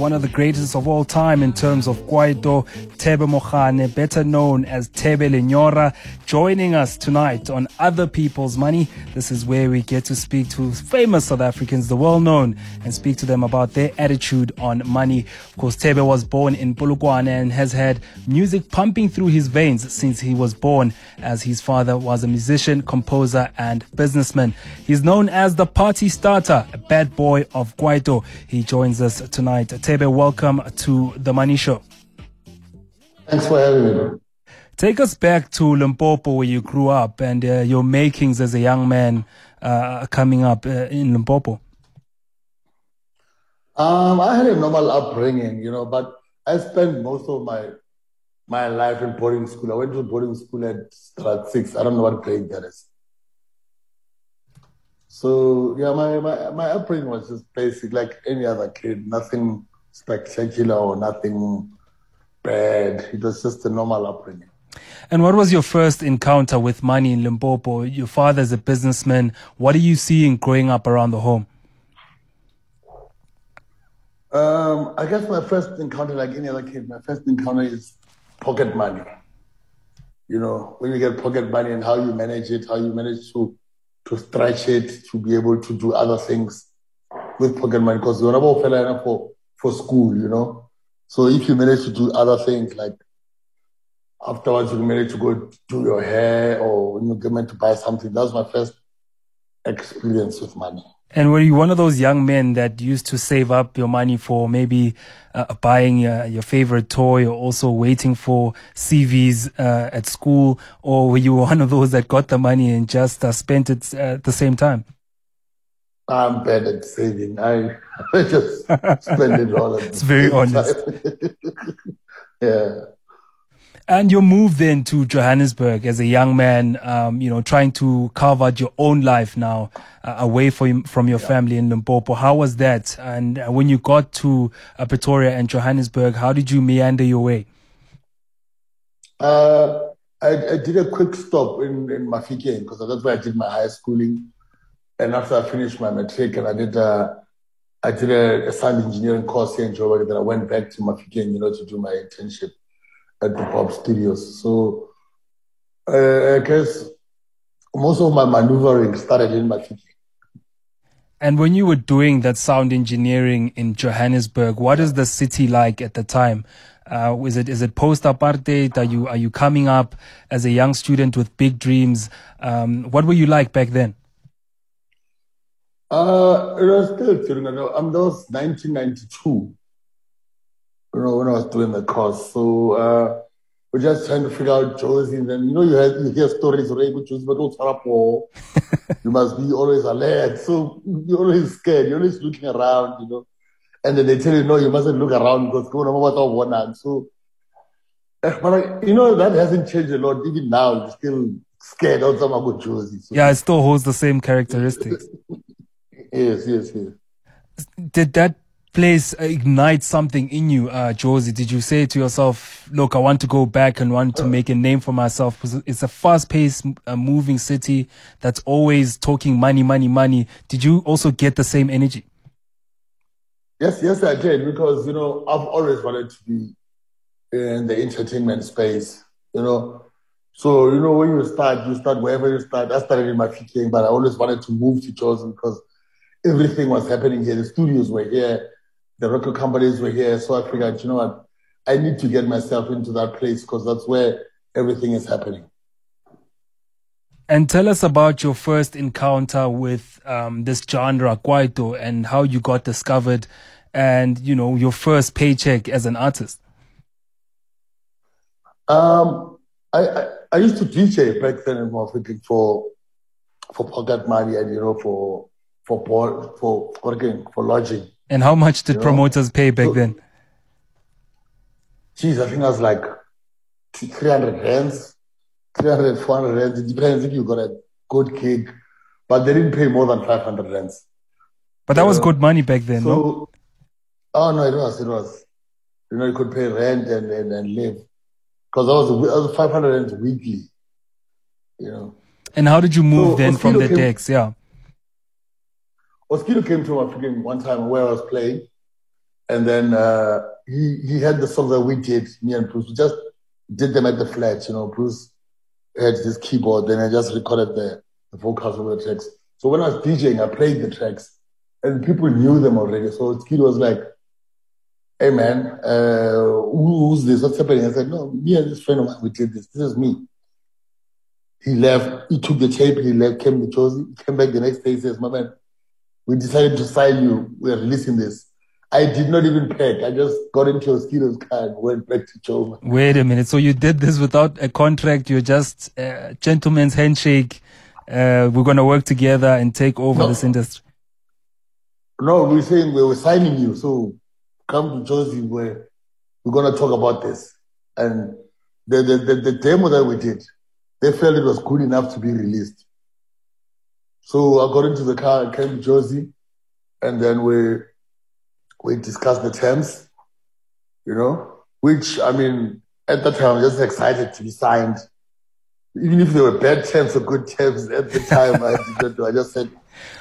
one of the greatest of all time in terms of Kwaito, Thebe Mogane, better known as Thebe Lenyora, joining us tonight on Other People's Money. This is where we get to speak to famous South Africans, the well known, and speak to them about their attitude on money. Of course, Thebe was born in Polokwane and has had music pumping through his veins since he was born, as his father was a musician, composer, and businessman. He's known as the party starter, a bad boy of Kwaito. He joins us tonight. Thebe, welcome to the Money Show. Thanks for having me. Take us back to Limpopo, where you grew up, and uh, your makings as a young man uh, coming up uh, in Limpopo. Um, I had a normal upbringing, you know, but I spent most of my my life in boarding school. I went to boarding school at Strat Six. I don't know what grade that is. So yeah, my, my, my upbringing was just basic, like any other kid. Nothing spectacular or nothing bad. It was just a normal upbringing. And what was your first encounter with money in Limpopo? Your father's a businessman. What are you seeing growing up around the home? Um, I guess my first encounter, like any other kid, my first encounter is pocket money. You know, when you get pocket money and how you manage it, how you manage to to stretch it, to be able to do other things with pocket money. Because you're not for for school, you know. So if you manage to do other things like afterwards you manage to go do your hair or you get meant to buy something, that was my first experience with money. And were you one of those young men that used to save up your money for maybe uh, buying your, your favorite toy or also waiting for CVs uh, at school? Or were you one of those that got the money and just uh, spent it uh, at the same time? I'm bad at saving. I, I just spend it all. it's very honest. yeah. And your move then to Johannesburg as a young man, um, you know, trying to carve out your own life now uh, away from from your yeah. family in Limpopo. How was that? And uh, when you got to uh, Pretoria and Johannesburg, how did you meander your way? Uh, I, I, did a quick stop in, in Mafikeng because that's where I did my high schooling. And after I finished my matric and I did a, uh, did a, a sound engineering course here in Joburg, then I went back to Mafikeng, you know, to do my internship at the Pop Studios. So uh, I guess most of my maneuvering started in Mafikeng. And when you were doing that sound engineering in Johannesburg, what is the city like at the time? Uh, is it is it post apartheid? Are you are you coming up as a young student with big dreams? Um, what were you like back then? Uh, it was still during um, that was 1992 you know, when I was doing the course. So uh, we're just trying to figure out Jozi. And then, you know, you, have, you hear stories, right? Jozi, but don't You must be always alert. So you're always scared. You're always looking around, you know. And then they tell you, no, you mustn't look around because go on about one hand. So, eh, but you know, that hasn't changed a lot. Even now, you're still scared of some good Jozi. So. Yeah, it still holds the same characteristics. yes, yes, yes. Did that place ignite something in you, uh, Jozi? Did you say to yourself, look, I want to go back and want to make a name for myself? It's a fast paced, uh, moving city that's always talking money, money, money. Did you also get the same energy? Yes, yes, I did because, you know, I've always wanted to be in the entertainment space, you know. So, you know, when you start, you start wherever you start. I started in my Mafikeng, but I always wanted to move to Jozi because everything was happening here. The studios were here the record companies were here. So I figured, you know what, I need to get myself into that place because that's where everything is happening. And tell us about your first encounter with um, this genre, Kwaito, and how you got discovered and, you know, your first paycheck as an artist. Um, I, I, I used to DJ back then in Moffitt for for pocket money and you know for for for for for, for lodging. And how much did you promoters know? pay back so, then? Geez, I think I was like 300 rands, 300, 400 rands. It depends if you got a good gig, but they didn't pay more than 500 rands. But that was know? good money back then, so, no? Oh, no, it was, it was. You know, you could pay rent and, and, and live. Because I was, I was 500 rands weekly, you know. And how did you move so, then from the decks? Yeah. Oskido came to African one time where I was playing, And then uh, he he had the song that we did, me and Bruce. We just did them at the flat, you know. Bruce had this keyboard, then I just recorded the, the vocals of the tracks. So when I was DJing, I played the tracks, and people knew them already. So Skid was like, "Hey man, uh, who, who's this? What's happening?" I said, "No, me and this friend of mine, we did this. This is me." He left. He took the tape. He left. Came to Jozi. Came back the next day. He says, "My man, we decided to sign you. We're releasing this." I did not even pack. I just got into Oskido's car and went back to Choma. Wait a minute. So you did this without a contract? You're just a gentleman's handshake. Uh, we're going to work together and take over No. this industry. No, we're saying we were signing you. So come to Jozi where we're going to talk about this. And the, the, the, the demo that we did, they felt it was good enough to be released. So I got into the car, came to Jozi, and then we we discussed the terms, you know, which I mean, at that time, I was just excited to be signed. Even if there were bad terms or good terms at the time, I did not do. I just said,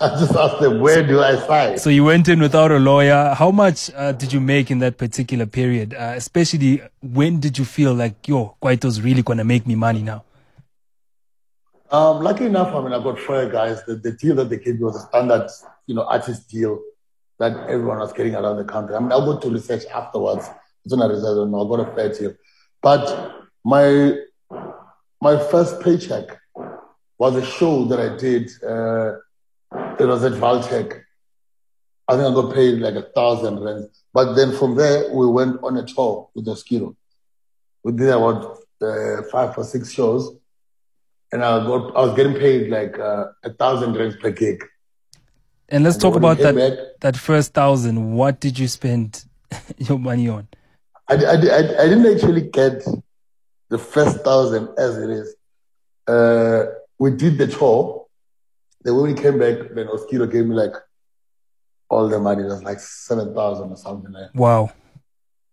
I just asked them, where do I sign? So you went in without a lawyer. How much uh, did you make in that particular period? Uh, especially when did you feel like, yo, Kwaito's really going to make me money now? Um, lucky enough, I mean, I got Fire guys. The, the deal that they gave me was a standard, you know, artist deal that everyone was getting around the country. I mean, I'll go to research afterwards. It's not a research, I don't know. I got a fair deal. But my my first paycheck was a show that I did. Uh, it was at Valtech. I think I got paid like a thousand rands. But then from there, we went on a tour with Oskido. We did about uh, five or six shows and I got I was getting paid like uh, a thousand rands per gig. And let's And talk about that, back- that first thousand. What did you spend your money on? I, I, I, I didn't actually get the first thousand as it is. Uh, we did the tour. Then when we came back, then Oskido gave me like all the money. It was like seven thousand or something. Like. Wow.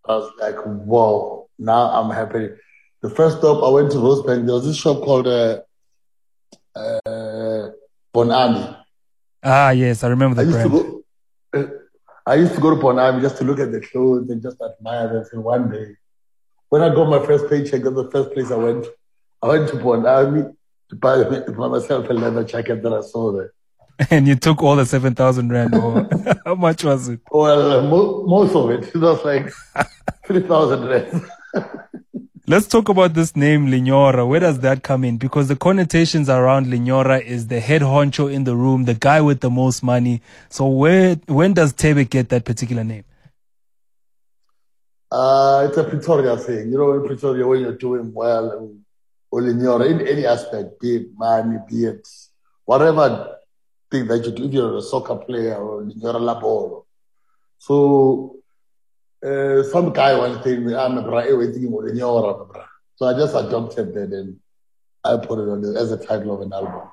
I was like, wow. Now I'm happy. The first stop I went to Rosebank. There was this shop called uh, uh, Bonami. Ah, yes, I remember the to brand. go. uh, I used to go to Bonami just to look at the clothes and just admire them. And one day, when I got my first paycheck, that's the first place I went. I went to Bonami to buy, buy myself a leather jacket that I saw there. And you took all the 7,000 rand. Or how much was it? Well, uh, mo- most of it, it was like three thousand rand. Let's talk about this name, Lenyora. Where does that come in? Because the connotations around Lenyora is the head honcho in the room, the guy with the most money. So where, when does Thebe get that particular name? Uh, it's a Pretoria thing. You know, in Pretoria, when you're doing well, or your in any aspect, be it money, be it whatever thing that you do, if you're a soccer player or you're labor. So, uh, some guy was saying, I'm a bra, eh, waiting for Lenyora, bra. So I just adopted that and I put it on the, as a title of an album.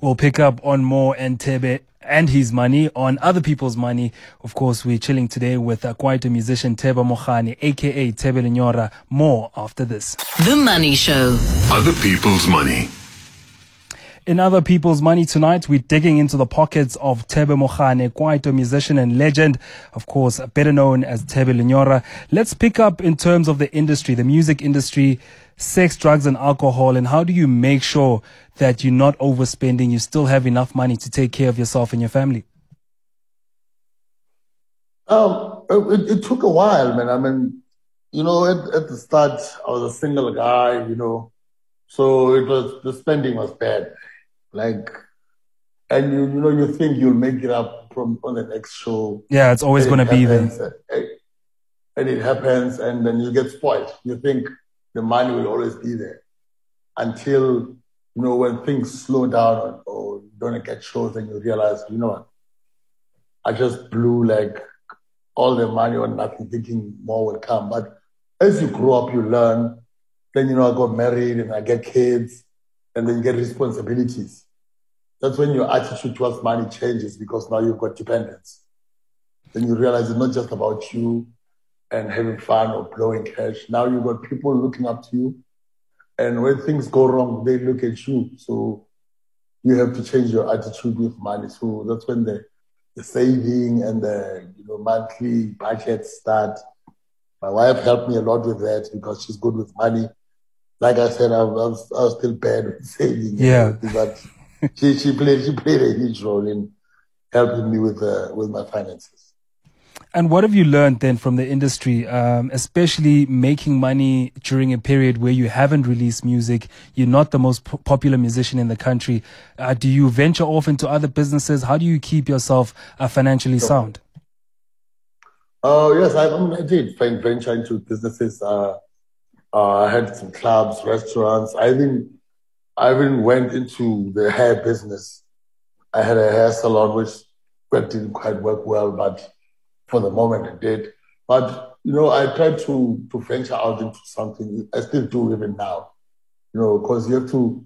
We'll pick up on more and Thebe and his money on other people's money. Of course, we're chilling today with uh, quite a musician, Thebe Mohani, aka Thebe Lenyora. More after this. The Money Show. Other people's money. In other people's money tonight, we're digging into the pockets of Thebe Mokhane, a musician and legend, of course, better known as Thebe Lenyora. Let's pick up in terms of the industry, the music industry, sex, drugs, and alcohol, and how do you make sure that you're not overspending, you still have enough money to take care of yourself and your family? Um, it, it took a while, man. I mean, you know, at, at the start, I was a single guy, you know, so it was the spending was bad, like, and you you know you think you'll make it up from on the next show. Yeah, it's always going to be there. happens, uh, and it happens, and then you get spoiled. You think the money will always be there until you know when things slow down or, or you don't get shows, and you realize, you know what, I just blew like all the money on nothing, thinking more will come. But as you grow up, you learn. Then you know I got married and I get kids, and then you get responsibilities. That's when your attitude towards money changes because now you've got dependents. Then you realize it's not just about you and having fun or blowing cash. Now you've got people looking up to you, and when things go wrong, they look at you. So you have to change your attitude with money. So that's when the the saving and the you know monthly budget start. My wife helped me a lot with that because she's good with money. Like I said, I was, I was still bad with saving. Yeah. But she, she played she played a huge role in helping me with uh, with my finances. And what have you learned then from the industry, um, especially making money during a period where you haven't released music? You're not the most po- popular musician in the country. Uh, do you venture off into other businesses? How do you keep yourself uh, financially sound? Oh yes, I, I, I did venture into businesses. Uh, uh, I had some clubs, restaurants. I even I even went into the hair business. I had a hair salon which didn't quite work well, but for the moment it did. But, you know, I tried to, to venture out into something. I still do even now, you know, because you have to,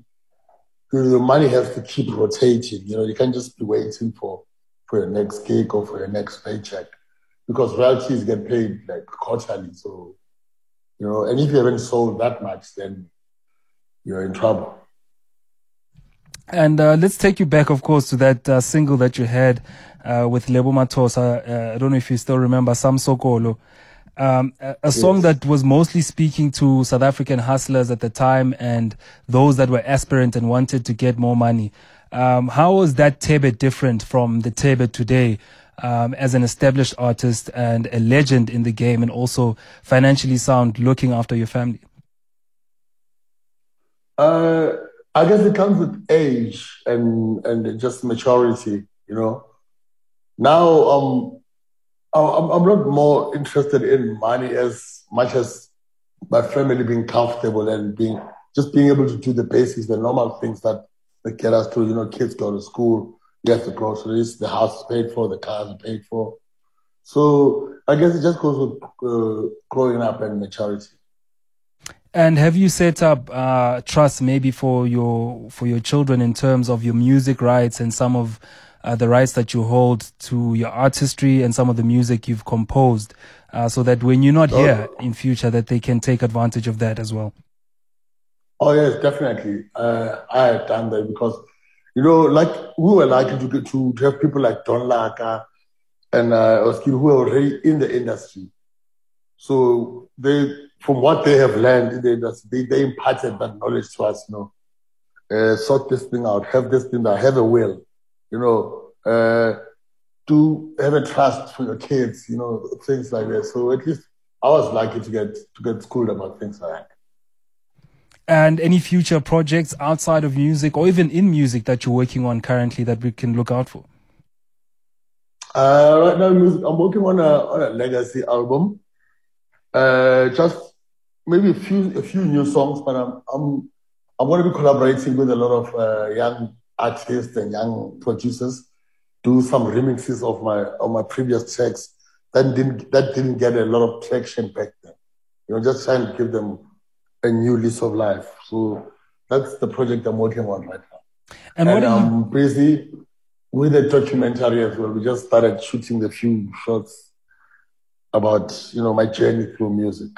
the money has to keep rotating. You know, you can't just be waiting for, for your next gig or for your next paycheck because royalties get paid like quarterly. So, you know, and if you haven't sold that much, then you're in trouble. And uh, let's take you back, of course, to that uh, single that you had uh, with Lebo Mathosa. Uh, I don't know if you still remember Samsokolo. Um, a, a song yes. that was mostly speaking to South African hustlers at the time and those that were aspirant and wanted to get more money. Um, how was that Thebe different from the Thebe today um, as an established artist and a legend in the game and also financially sound looking after your family? Uh, I guess it comes with age and, and just maturity, you know. Now, um, I'm, I'm not more interested in money as much as my family being comfortable and being just being able to do the basics, the normal things that, that get us through. You know, kids go to school, get the groceries, the house is paid for, the cars are paid for. So I guess it just goes with uh, growing up and maturity. And have you set up uh, trust maybe for your for your children in terms of your music rights and some of uh, the rights that you hold to your artistry and some of the music you've composed, uh, so that when you're not oh. here in future, that they can take advantage of that as well. Oh yes, definitely. Uh, I have done that because, you know, like we were lucky to get to, to have people like Don Laka and uh, Oski who are already in the industry. So they, from what they have learned in the industry, they, they imparted that knowledge to us. You know, uh, sort this thing out, have this thing out, have a will you know, uh, to have a trust for your kids, you know, things like that. So at least I was lucky to get to get schooled about things like that. And any future projects outside of music or even in music that you're working on currently that we can look out for? Uh, right now, music, I'm working on a, on a legacy album. Uh, just maybe a few a few new songs, but I'm I'm I'm going to be collaborating with a lot of uh, young artists and young producers do some remixes of my of my previous tracks that didn't that didn't get a lot of traction back then. You know, just trying to give them a new lease of life. So that's the project I'm working on right now. And, and I'm you... busy with a documentary as well. We just started shooting the few shots about you know my journey through music.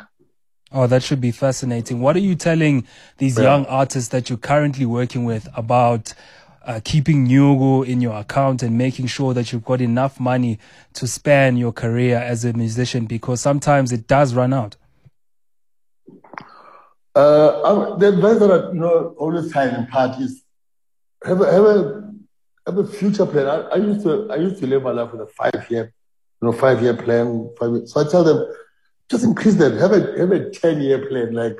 Oh, that should be fascinating. What are you telling these yeah. young artists that you're currently working with about uh, keeping Nyugu in your account and making sure that you've got enough money to span your career as a musician because sometimes it does run out? Uh, the advice that I you know, always try in parties have a, have a have a future plan. I, I, used to I used to live my life with a five year, you know, five year plan. Five year. So I tell them, just increase that. Have a have a ten year plan. Like,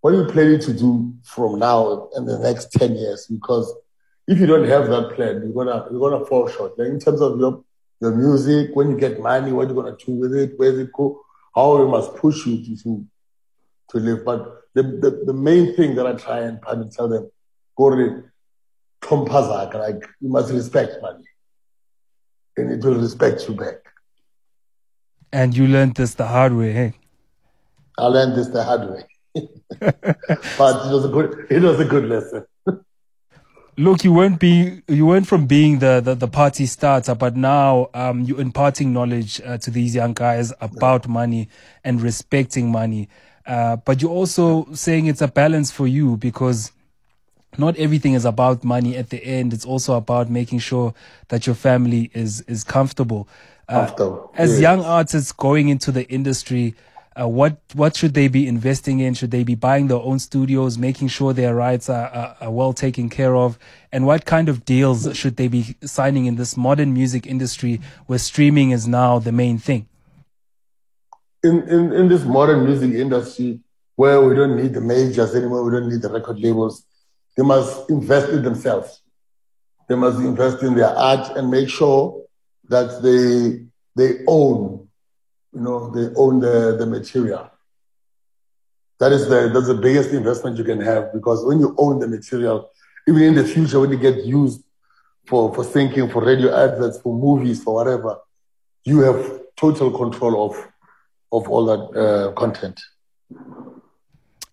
what are you planning to do from now and the next ten years? Because if you don't have that plan, you're gonna you're gonna fall short. Like in terms of your your music, when you get money, what you're gonna do with it, where's it go, how we must push you to to live. But the, the, the main thing that I try and probably tell them, go to Tompazak, like you must respect money. And it will respect you back. And you learned this the hard way, hey? I learned this the hard way. but it was a good it was a good lesson. Look, you weren't being you weren't from being the, the, the party starter, but now um, you're imparting knowledge uh, to these young guys about money and respecting money. Uh, but you're also saying it's a balance for you because not everything is about money at the end. It's also about making sure that your family is is comfortable. Uh, comfortable. As yes. young artists going into the industry, uh, what what should they be investing in? Should they be buying their own studios, making sure their rights are, are, are, well taken care of? And what kind of deals should they be signing in this modern music industry where streaming is now the main thing? In, in, in this modern music industry where we don't need the majors anymore, we don't need the record labels, they must invest in themselves. They must invest in their art and make sure that they they own you know, they own the, the material. That is the that's the biggest investment you can have because when you own the material, even in the future when it gets used for, for thinking, for radio adverts, for movies, for whatever, you have total control of of all that uh, content.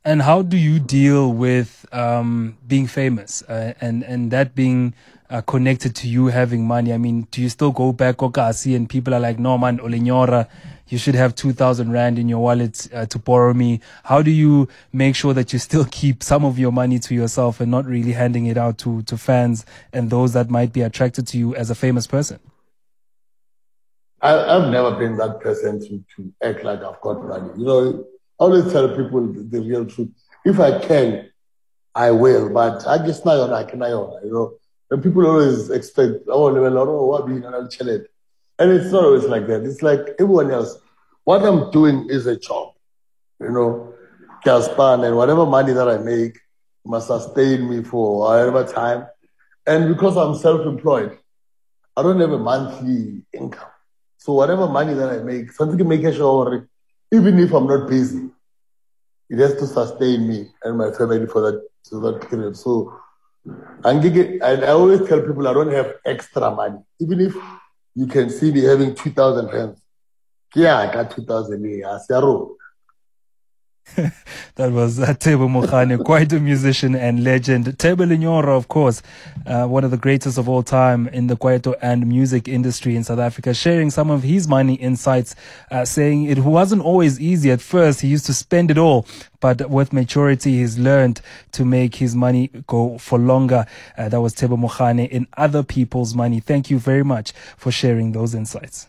And how do you deal with um, being famous uh, and and that being uh, connected to you having money? I mean, do you still go back Okasi and people are like, no man, Olenyora, you should have 2000 rand in your wallet uh, to borrow me how do you make sure that you still keep some of your money to yourself and not really handing it out to to fans and those that might be attracted to you as a famous person I, have never been that person to, to act like I've got money. You know, I always tell people the, the real truth. If I can, I will. But I guess now I can, you know. And people always expect, oh, oh, what being an and it's not always like that. It's like everyone else. What I'm doing is a job. You know, Caspan and whatever money that I make must sustain me for whatever time. And because I'm self-employed, I don't have a monthly income. So whatever money that I make, something to make sure, even if I'm not busy, it has to sustain me and my family for that, for that period. So and I always tell people I don't have extra money. Even if you can see me having 2,000 rands. Yeah, I got 2,000 that was uh, Tebo Mokhane, quite a musician and legend. Tebo Lenyora, of course, uh, one of the greatest of all time in the kwaito and music industry in South Africa, sharing some of his money insights, uh, saying it wasn't always easy at first. He used to spend it all, but with maturity, he's learned to make his money go for longer. Uh, that was Tebo Mokhane in other people's money. Thank you very much for sharing those insights.